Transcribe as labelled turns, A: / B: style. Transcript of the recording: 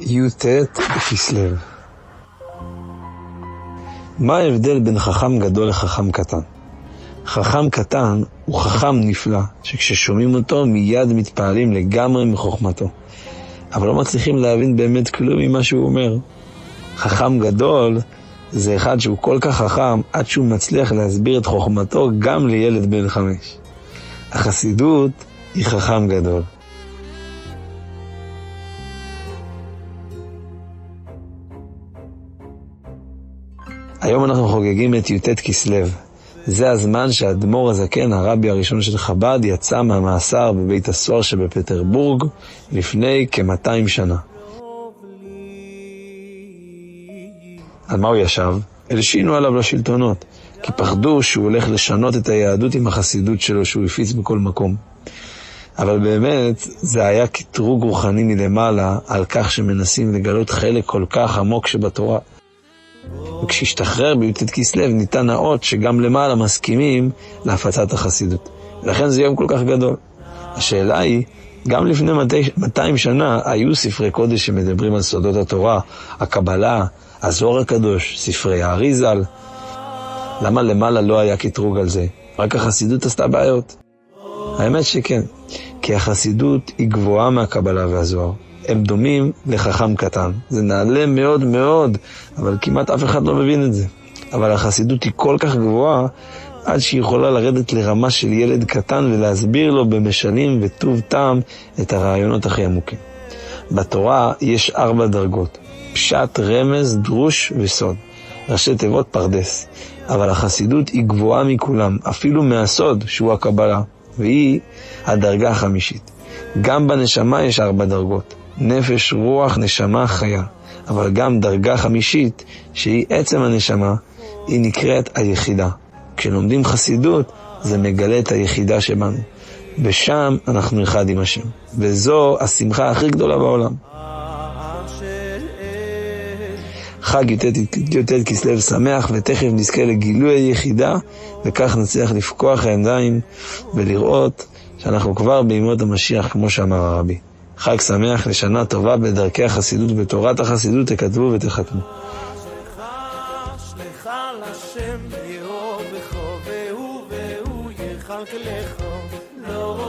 A: י"ט בכסלו. מה ההבדל בין חכם גדול לחכם קטן? חכם קטן הוא חכם נפלא, שכששומעים אותו מיד מתפעלים לגמרי מחוכמתו, אבל לא מצליחים להבין באמת כלום ממה שהוא אומר. חכם גדול זה אחד שהוא כל כך חכם עד שהוא מצליח להסביר את חוכמתו גם לילד בן חמש. החסידות היא חכם גדול. היום אנחנו חוגגים את י"ט כסלו. זה הזמן שהאדמו"ר הזקן, הרבי הראשון של חב"ד, יצא מהמאסר בבית הסוהר שבפטרבורג לפני כ-200 שנה. על מה הוא ישב? הלשינו עליו לשלטונות, כי פחדו שהוא הולך לשנות את היהדות עם החסידות שלו שהוא הפיץ בכל מקום. אבל באמת, זה היה קטרוג רוחני מלמעלה על כך שמנסים לגלות חלק כל כך עמוק שבתורה. וכשהשתחרר בי"ט כסלו ניתן האות שגם למעלה מסכימים להפצת החסידות. ולכן זה יום כל כך גדול. השאלה היא, גם לפני 200 שנה היו ספרי קודש שמדברים על סודות התורה, הקבלה, הזוהר הקדוש, ספרי האריזל. למה למעלה לא היה קטרוג על זה? רק החסידות עשתה בעיות. האמת שכן, כי החסידות היא גבוהה מהקבלה והזוהר. הם דומים לחכם קטן. זה נעלה מאוד מאוד, אבל כמעט אף אחד לא מבין את זה. אבל החסידות היא כל כך גבוהה, עד שהיא יכולה לרדת לרמה של ילד קטן ולהסביר לו במשלים וטוב טעם את הרעיונות הכי עמוקים. בתורה יש ארבע דרגות, פשט, רמז, דרוש וסוד. ראשי תיבות פרדס. אבל החסידות היא גבוהה מכולם, אפילו מהסוד שהוא הקבלה, והיא הדרגה החמישית. גם בנשמה יש ארבע דרגות. נפש, רוח, נשמה, חיה. אבל גם דרגה חמישית, שהיא עצם הנשמה, היא נקראת היחידה. כשלומדים חסידות, זה מגלה את היחידה שבנו. ושם אנחנו אחד עם השם. וזו השמחה הכי גדולה בעולם. חג י"ט כסלו שמח, ותכף נזכה לגילוי היחידה, וכך נצליח לפקוח העיניים ולראות שאנחנו כבר בימות המשיח, כמו שאמר הרבי. חג שמח לשנה טובה בדרכי החסידות ובתורת החסידות תכתבו ותחתמו.
B: לא